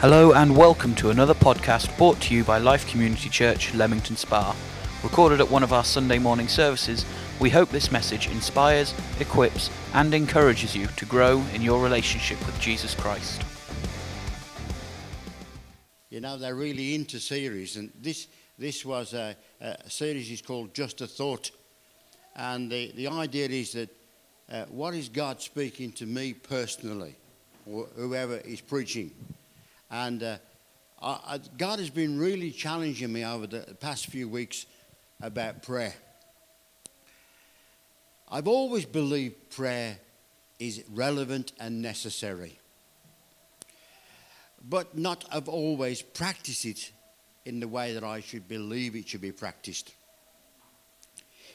Hello and welcome to another podcast brought to you by Life Community Church, Leamington Spa. Recorded at one of our Sunday morning services, we hope this message inspires, equips, and encourages you to grow in your relationship with Jesus Christ. You know, they're really into series, and this, this was a, a series is called Just a Thought. And the, the idea is that uh, what is God speaking to me personally, or whoever is preaching? And uh, I, I, God has been really challenging me over the past few weeks about prayer. I've always believed prayer is relevant and necessary, but not I've always practiced it in the way that I should believe it should be practiced.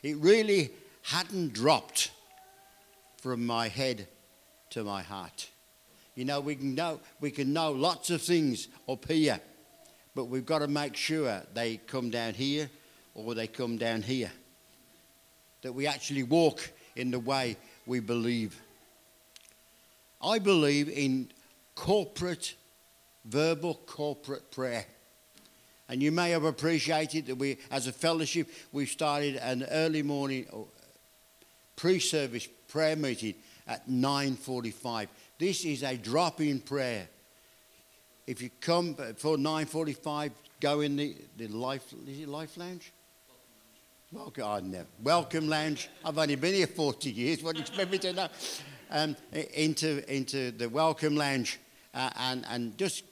It really hadn't dropped from my head to my heart. You know, we can know, we can know lots of things up here, but we've got to make sure they come down here or they come down here. That we actually walk in the way we believe. I believe in corporate, verbal corporate prayer. And you may have appreciated that we, as a fellowship, we've started an early morning pre-service prayer meeting at 9.45. This is a drop-in prayer. If you come for 9.45, go in the, the Life, is it Life Lounge? Welcome, never. Welcome Lounge. I've only been here 40 years. What do you expect me to know? Um, into, into the Welcome Lounge uh, and, and just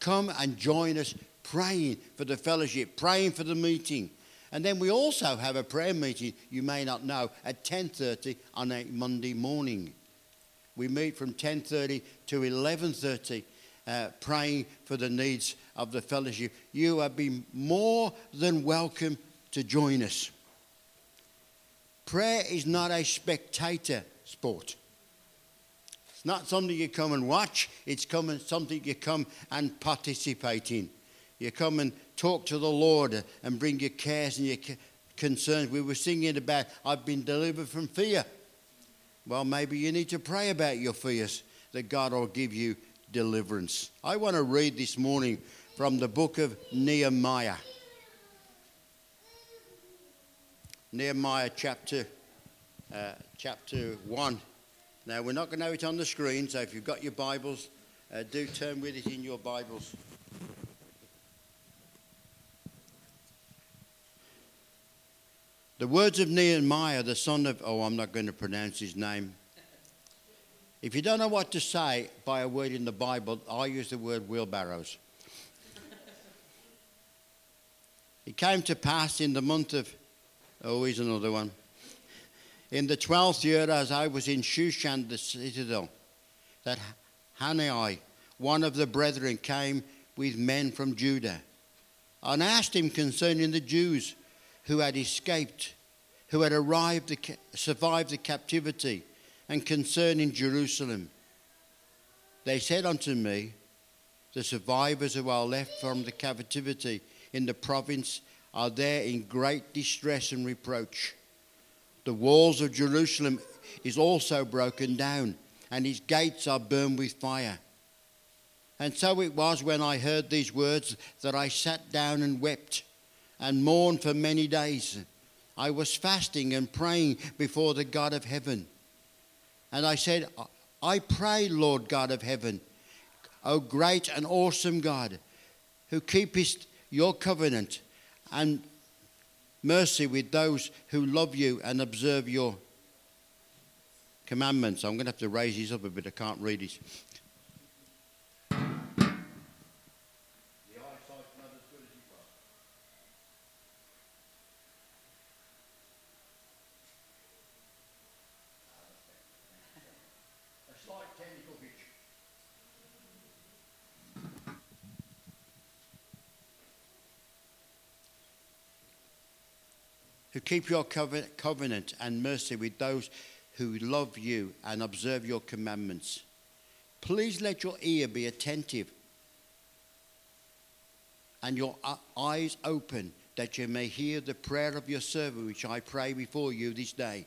come and join us praying for the fellowship, praying for the meeting. And then we also have a prayer meeting, you may not know, at 10.30 on a Monday morning. We meet from 10:30 to 11:30, uh, praying for the needs of the fellowship. You have been more than welcome to join us. Prayer is not a spectator sport. It's not something you come and watch. It's come something you come and participate in. You come and talk to the Lord and bring your cares and your concerns. We were singing about, I've been delivered from fear. Well, maybe you need to pray about your fears that God will give you deliverance. I want to read this morning from the book of Nehemiah. Nehemiah chapter, uh, chapter 1. Now, we're not going to have it on the screen, so if you've got your Bibles, uh, do turn with it in your Bibles. The words of Nehemiah, the son of, oh, I'm not going to pronounce his name. If you don't know what to say by a word in the Bible, I use the word wheelbarrows. it came to pass in the month of, oh, here's another one. In the twelfth year, as I was in Shushan the citadel, that Hanani, one of the brethren, came with men from Judah and asked him concerning the Jews who had escaped, who had arrived, survived the captivity, and concerning Jerusalem. They said unto me, The survivors who are left from the captivity in the province are there in great distress and reproach. The walls of Jerusalem is also broken down, and its gates are burned with fire. And so it was when I heard these words that I sat down and wept and mourned for many days. I was fasting and praying before the God of heaven. And I said, I pray, Lord God of heaven, O great and awesome God, who keepest your covenant and mercy with those who love you and observe your commandments. I'm going to have to raise these up a bit, I can't read it. Who keep your covenant and mercy with those who love you and observe your commandments. Please let your ear be attentive and your uh, eyes open that you may hear the prayer of your servant, which I pray before you this day.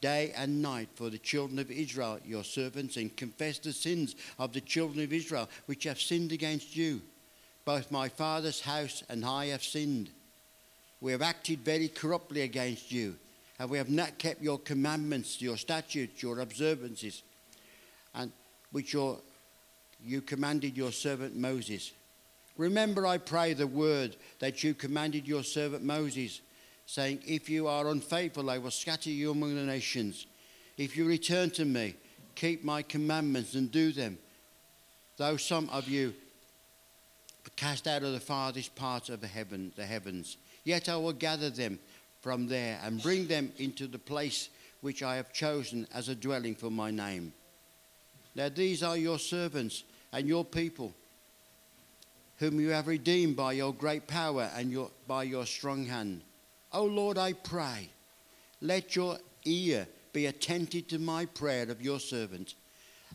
day and night for the children of Israel, your servants, and confess the sins of the children of Israel, which have sinned against you. Both my father's house and I have sinned. We have acted very corruptly against you, and we have not kept your commandments, your statutes, your observances, and which your, you commanded your servant Moses. Remember, I pray, the word that you commanded your servant Moses saying, If you are unfaithful, I will scatter you among the nations. If you return to me, keep my commandments and do them. Though some of you cast out of the farthest parts of the, heaven, the heavens, yet I will gather them from there and bring them into the place which I have chosen as a dwelling for my name. Now these are your servants and your people, whom you have redeemed by your great power and your, by your strong hand. O oh Lord, I pray, let your ear be attentive to my prayer of your servant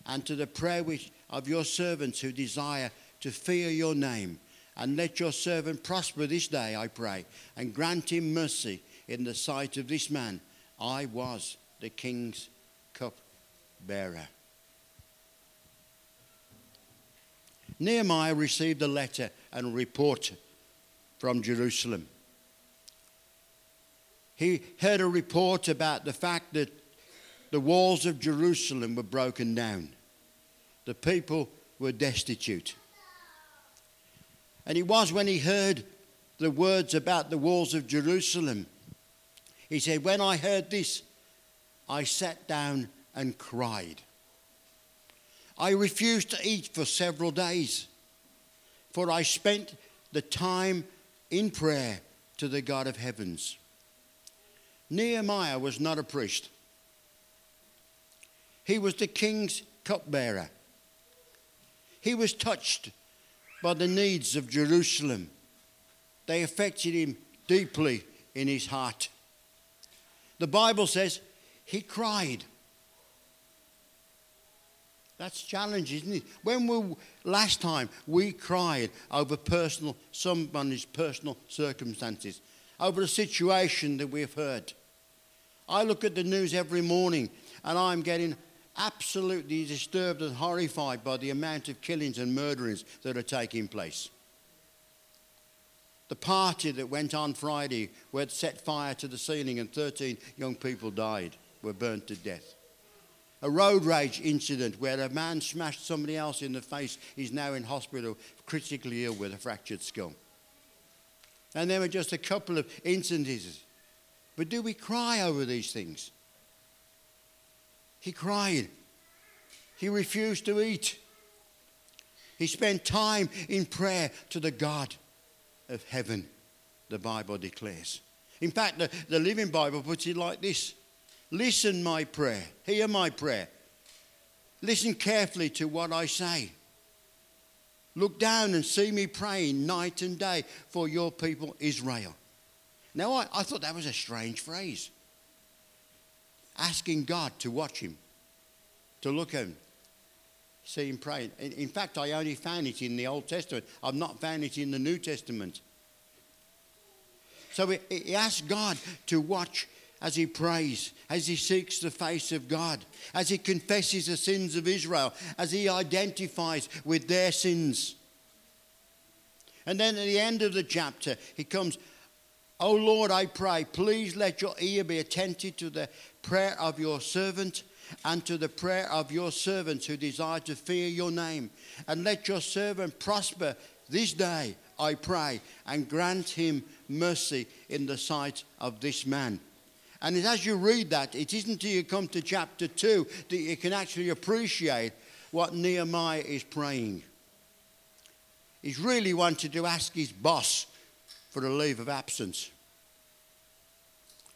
and to the prayer which, of your servants who desire to fear your name. And let your servant prosper this day, I pray, and grant him mercy in the sight of this man. I was the king's cup bearer. Nehemiah received a letter and report from Jerusalem he heard a report about the fact that the walls of Jerusalem were broken down. The people were destitute. And it was when he heard the words about the walls of Jerusalem, he said, When I heard this, I sat down and cried. I refused to eat for several days, for I spent the time in prayer to the God of heavens. Nehemiah was not a priest, he was the king's cupbearer. He was touched by the needs of Jerusalem, they affected him deeply in his heart. The Bible says he cried. That's challenging, isn't it? When we last time we cried over personal somebody's personal circumstances, over a situation that we've heard. I look at the news every morning and I'm getting absolutely disturbed and horrified by the amount of killings and murderings that are taking place. The party that went on Friday, where it set fire to the ceiling and 13 young people died, were burnt to death. A road rage incident where a man smashed somebody else in the face is now in hospital, critically ill with a fractured skull. And there were just a couple of instances. But do we cry over these things? He cried. He refused to eat. He spent time in prayer to the God of heaven, the Bible declares. In fact, the, the Living Bible puts it like this Listen, my prayer. Hear my prayer. Listen carefully to what I say. Look down and see me praying night and day for your people Israel. Now, I, I thought that was a strange phrase. Asking God to watch him, to look at him, see him praying. In, fact, I only found it in the Old Testament, I've not found it in the New Testament. So he, asks God to watch as he prays, as he seeks the face of God, as he confesses the sins of Israel, as he identifies with their sins. And then at the end of the chapter, he comes, Oh Lord, I pray, please let your ear be attentive to the prayer of your servant and to the prayer of your servants who desire to fear your name. And let your servant prosper this day, I pray, and grant him mercy in the sight of this man. And as you read that, it isn't until you come to chapter 2 that you can actually appreciate what Nehemiah is praying. He's really wanted to ask his boss for a leave of absence.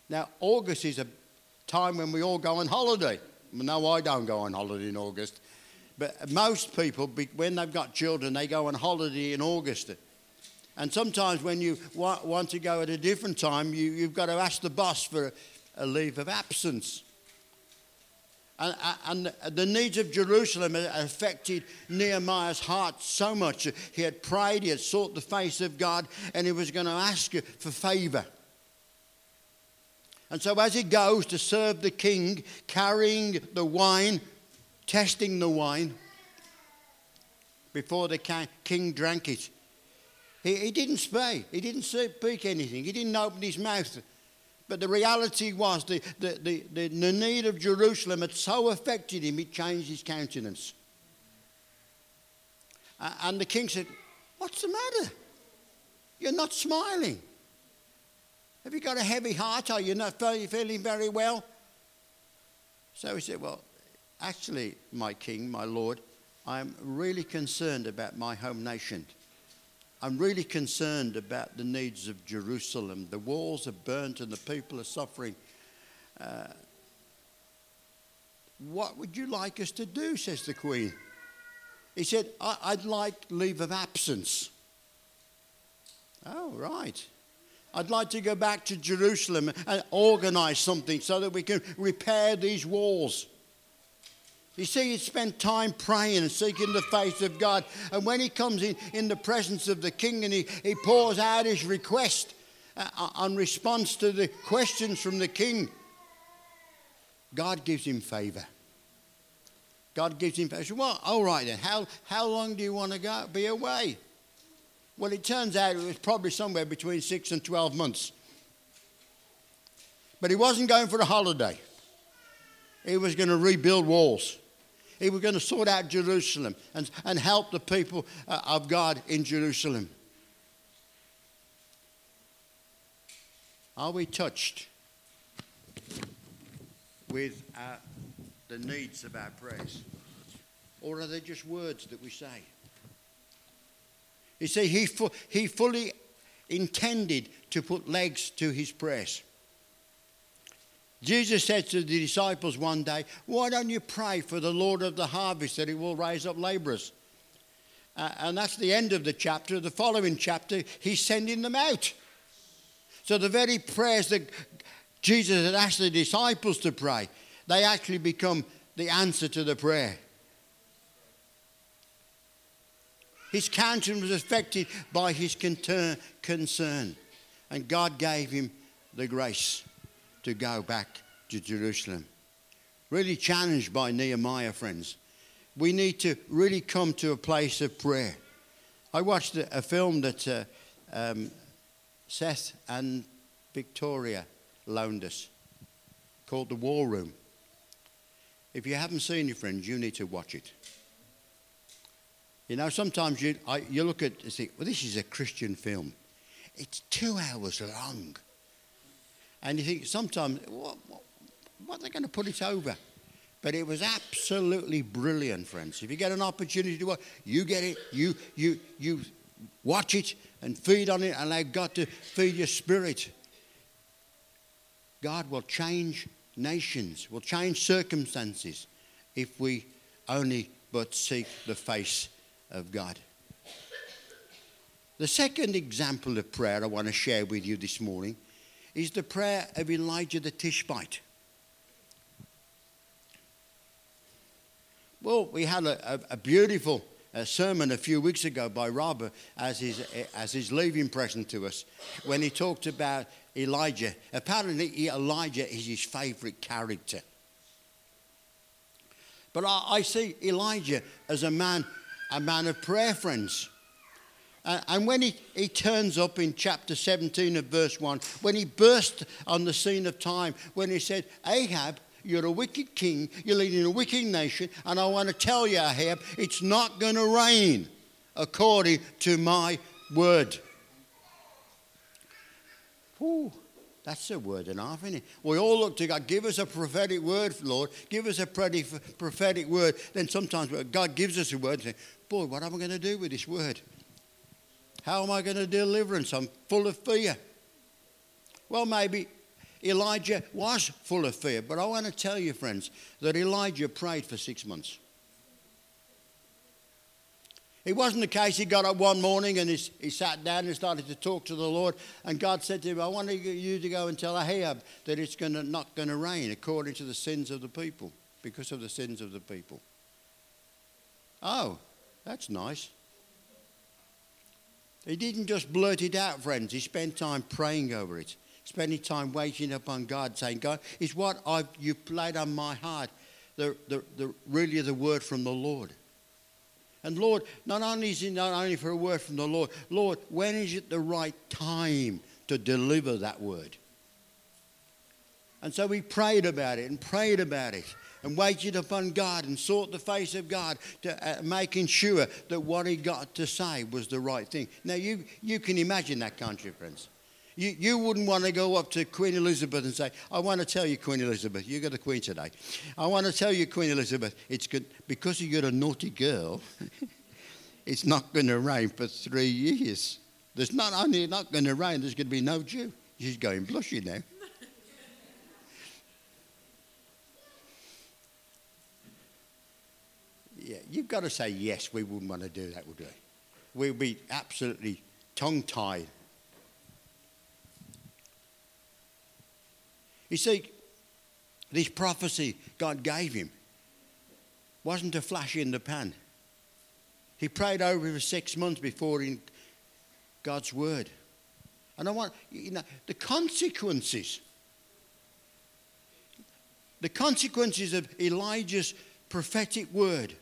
Now, August is a time when we all go on holiday. No, I don't go on holiday in August. But most people, when they've got children, they go on holiday in August. And sometimes when you want to go at a different time, you, have got to ask the boss for a leave of absence. And, and, the needs of Jerusalem affected Nehemiah's heart so much. He had prayed, he had sought the face of God, and he was going to ask for favor. And so, as he goes to serve the king, carrying the wine, testing the wine, before the king drank it, he, he didn't speak. He didn't speak anything. He didn't open his mouth. But the reality was the, the, the, the, the need of Jerusalem had so affected him, it changed his countenance. And the king said, What's the matter? You're not smiling. Have you got a heavy heart? Are you not feeling very well? So he said, Well, actually, my king, my lord, I'm really concerned about my home nation. I'm really concerned about the needs of Jerusalem. The walls are burnt and the people are suffering. Uh, what would you like us to do? says the Queen. He said, I'd like leave of absence. Oh, right. I'd like to go back to Jerusalem and organize something so that we can repair these walls. You see, he spent time praying and seeking the face of God. And when he comes in, in the presence of the king and he, he pours out his request uh, on uh, response to the questions from the king, God gives him favor. God gives him favor. Well, all right then. How, how long do you want to go, be away? Well, it turns out it was probably somewhere between six and 12 months. But he wasn't going for a holiday, he was going to rebuild walls. He was going to sort out Jerusalem and, and help the people uh, of God in Jerusalem. Are we touched with our, the needs of our prayers? Or are they just words that we say? You see, he, fu- he fully intended to put legs to his prayers. Jesus said to the disciples one day, Why don't you pray for the Lord of the harvest that he will raise up laborers? Uh, and that's the end of the chapter. The following chapter, he's sending them out. So the very prayers that Jesus had asked the disciples to pray, they actually become the answer to the prayer. His countenance was affected by his concern, and God gave him the grace to go back to Jerusalem. Really challenged by Nehemiah, friends. We need to really come to a place of prayer. I watched a, film that uh, um, Seth and Victoria loaned us called The War Room. If you haven't seen it, friends, you need to watch it. You know, sometimes you, I, you look at and think, well, this is a Christian film. It's two hours long. And you think sometimes, what, what, what are they going to put it over? But it was absolutely brilliant, friends. If you get an opportunity to watch, you get it, you, you, you watch it and feed on it, and allow God to feed your spirit. God will change nations, will change circumstances if we only but seek the face of God. The second example of prayer I want to share with you this morning is the prayer of Elijah the Tishbite. Well, we had a, a, a beautiful uh, sermon a few weeks ago by Robert as his, as his leaving present to us when he talked about Elijah. Apparently, Elijah is his favorite character. But I, I see Elijah as a man, a man of prayer, friends. Uh, and when he, he turns up in chapter 17 of verse 1, when he burst on the scene of time, when he said, Ahab, you're a wicked king, you're leading a wicked nation, and I want to tell you, Ahab, it's not going to rain according to my word. Whew, that's a word enough, isn't it? We all look to God, give us a prophetic word, Lord, give us a prophetic word. Then sometimes God gives us a word and say, Boy, what am I going to do with this word? How am I going to deliverance? I'm full of fear. Well, maybe Elijah was full of fear, but I want to tell you, friends, that Elijah prayed for six months. It wasn't the case he got up one morning and he, he sat down and started to talk to the Lord, and God said to him, I want you to go and tell Ahab that it's gonna, not going to rain according to the sins of the people, because of the sins of the people. Oh, that's nice. He didn't just blurt it out, friends. He spent time praying over it, spending time waiting upon God, saying, God, is what I've, you laid on my heart the, the, the, really the word from the Lord? And Lord, not only is it not only for a word from the Lord, Lord, when is it the right time to deliver that word? And so we prayed about it and prayed about it and waited upon God and sought the face of God, to, uh, making sure that what he got to say was the right thing. Now, you, you can imagine that, can't you, friends? You, you wouldn't want to go up to Queen Elizabeth and say, I want to tell you, Queen Elizabeth, you're the Queen today. I want to tell you, Queen Elizabeth, it's good because you're a naughty girl, it's not going to rain for three years. There's not only not going to rain, there's going to be no dew. She's going blushy now. Yeah, you've got to say yes. We wouldn't want to do that, would we? We'd be absolutely tongue tied. You see, this prophecy God gave him wasn't a flash in the pan. He prayed over it for six months before in God's word. And I want, you know, the consequences, the consequences of Elijah's prophetic word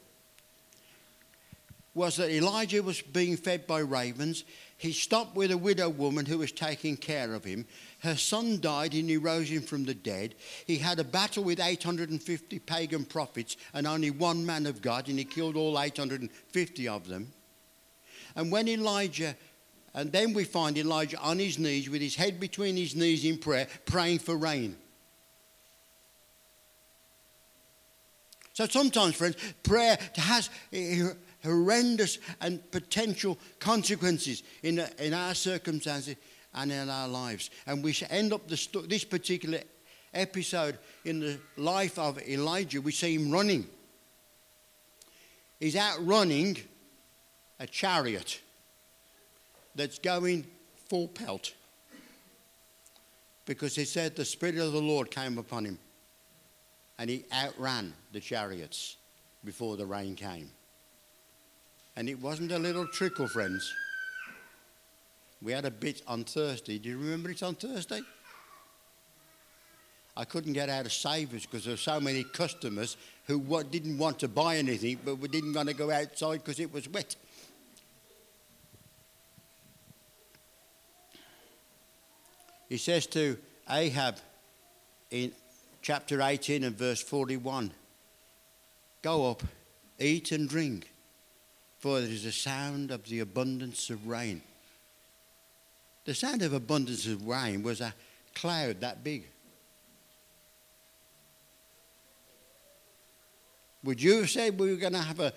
was that Elijah was being fed by ravens. He stopped with a widow woman who was taking care of him. Her son died and he rose him from the dead. He had a battle with 850 pagan prophets and only one man of God, and he killed all 850 of them. And when Elijah, and then we find Elijah on his knees with his head between his knees in prayer, praying for rain. So sometimes, friends, prayer has horrendous and potential consequences in, in our circumstances and in our lives. And we end up this, this particular episode in the life of Elijah, we see him running. He's out running a chariot that's going full pelt. Because he said the Spirit of the Lord came upon him and he outran the chariots before the rain came. And it wasn't a little trickle, friends. We had a bit on Thursday. Do you remember it on Thursday? I couldn't get out of Savers because there were so many customers who didn't want to buy anything but we didn't want to go outside because it was wet. He says to Ahab in chapter 18 and verse 41 Go up, eat and drink for there is a sound of the abundance of rain. The sound of abundance of rain was a cloud that big. Would you have said we were going to have a,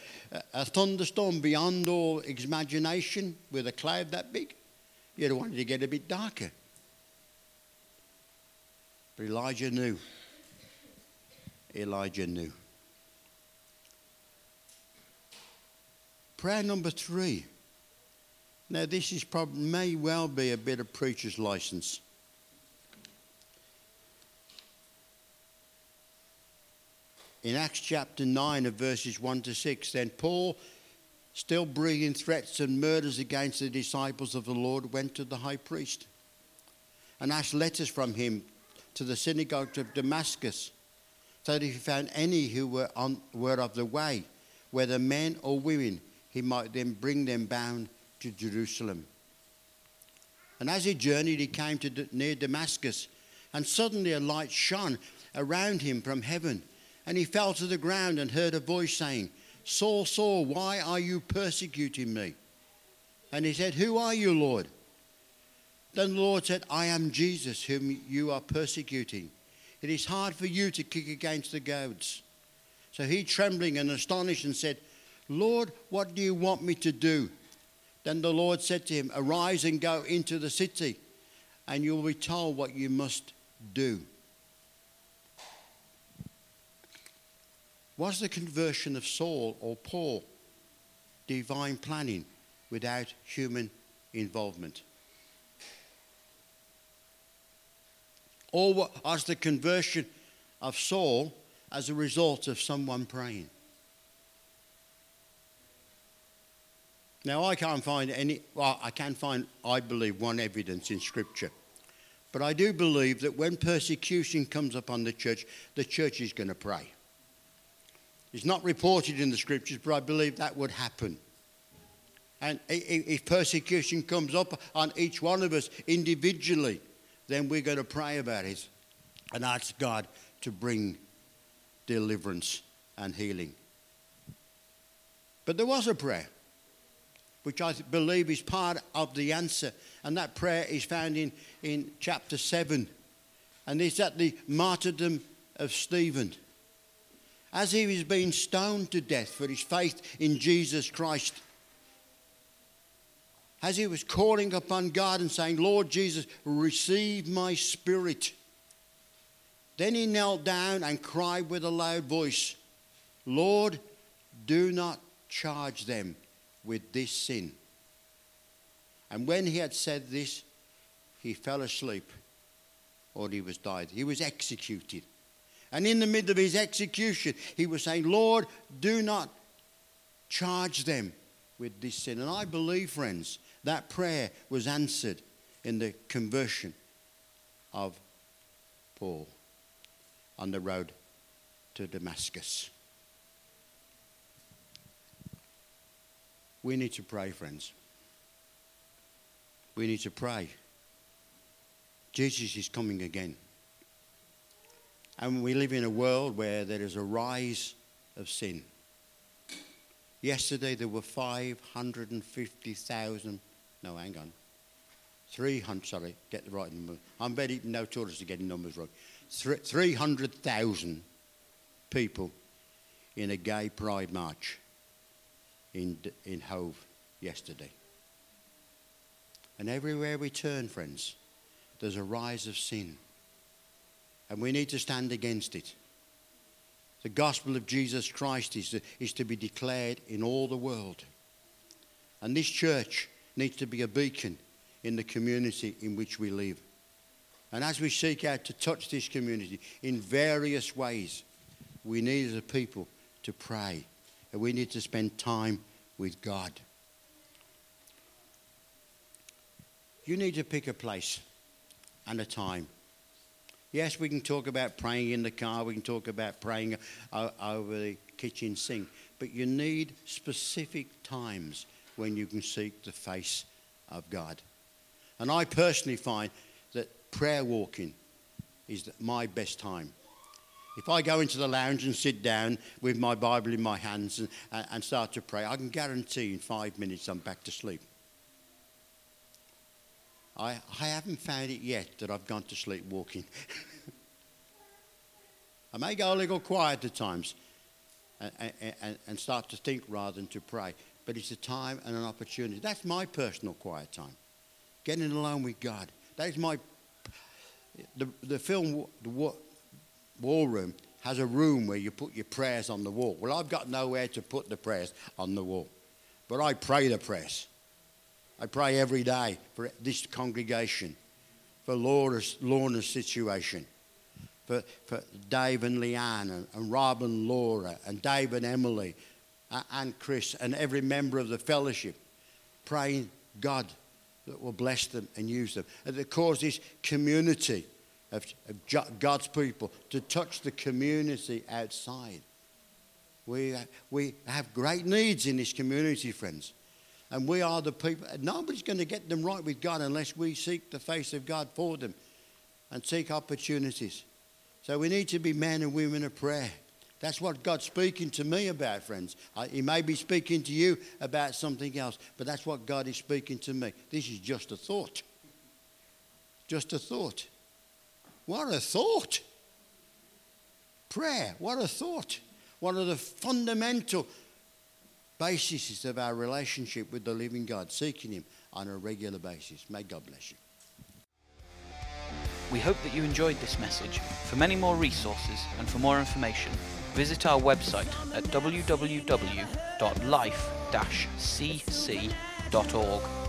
a, thunderstorm beyond all imagination with a cloud that big? You'd have wanted to get a bit darker. But Elijah knew. Elijah knew. Prayer number three. Now, this is probably, may well be a bit of preacher's license. In Acts chapter 9 of verses 1 to 6, then Paul, still breathing threats and murders against the disciples of the Lord, went to the high priest and asked letters from him to the synagogue of Damascus, so that if he found any who were, on, were of the way, whether men or women, he might then bring them bound to Jerusalem. And as he journeyed, he came to near Damascus, and suddenly a light shone around him from heaven. And he fell to the ground and heard a voice saying, Saul, Saul, why are you persecuting me? And he said, Who are you, Lord? Then the Lord said, I am Jesus, whom you are persecuting. It is hard for you to kick against the goads. So he, trembling and astonished, and said, Lord, what do you want me to do? Then the Lord said to him, Arise and go into the city, and you will be told what you must do. Was the conversion of Saul or Paul divine planning without human involvement? Or was the conversion of Saul as a result of someone praying? Now, I can't find any, well, I can find, I believe, one evidence in Scripture But I do believe that when persecution comes upon the church, the church is going to pray. It's not reported in the scriptures, but I believe that would happen. And if persecution comes up on each one of us individually, then we're going to pray about it and ask God to bring deliverance and healing. But there was a prayer, which I believe is part of the answer. And that prayer is found in, in chapter 7. And it's at the martyrdom of Stephen. As he was being stoned to death for his faith in Jesus Christ, as he was calling upon God and saying, Lord Jesus, receive my spirit. Then he knelt down and cried with a loud voice, Lord, do not charge them with this sin. And when he had said this, he fell asleep or he was died. He was executed. And in the middle of his execution, he was saying, Lord, do not charge them with this sin. And I believe, friends, that prayer was answered in the conversion of Paul on the road to Damascus. We need to pray, friends. We need to pray. Jesus is coming again. And we live in a world where there is a rise of sin. Yesterday there were 550,000, no, hang on, 300, sorry, get the right number. I'm very notorious to getting numbers wrong. 300,000 people in a gay pride march in, in Hove yesterday. And everywhere we turn, friends, there's a rise of sin. And we need to stand against it. The gospel of Jesus Christ is to, is to be declared in all the world. And this church needs to be a beacon in the community in which we live. And as we seek out to touch this community in various ways, we need as a people to pray and we need to spend time with God. You need to pick a place and a time. Yes, we can talk about praying in the car, we can talk about praying uh, over the kitchen sink, but you need specific times when you can seek the face of God. And I personally find that prayer walking is my best time. If I go into the lounge and sit down with my Bible in my hands and, and start to pray, I can guarantee in five minutes I'm back to sleep. I, I haven't found it yet that I've gone to sleep walking. I may go a little quiet at times and, and, and start to think rather than to pray, but it's a time and an opportunity. That's my personal quiet time. Getting alone with God. That is my. The, the film, The War Room, has a room where you put your prayers on the wall. Well, I've got nowhere to put the prayers on the wall, but I pray the prayers. I pray every day for this congregation, for Lorna's, Lorna's situation, for, for Dave and Leanne, and, and Rob and Laura, and Dave and Emily, and, and Chris, and every member of the fellowship, praying God that will bless them and use them, and that cause this community of, of God's people to touch the community outside. We, uh, we have great needs in this community, friends. And we are the people. Nobody's going to get them right with God unless we seek the face of God for them and seek opportunities. So we need to be men and women of prayer. That's what God's speaking to me about, friends. He may be speaking to you about something else, but that's what God is speaking to me. This is just a thought. Just a thought. What a thought! Prayer, what a thought. One of the fundamental basis of our relationship with the living God, seeking Him on a regular basis. May God bless you. We hope that you enjoyed this message. For many more resources and for more information, visit our website at www.life-cc.org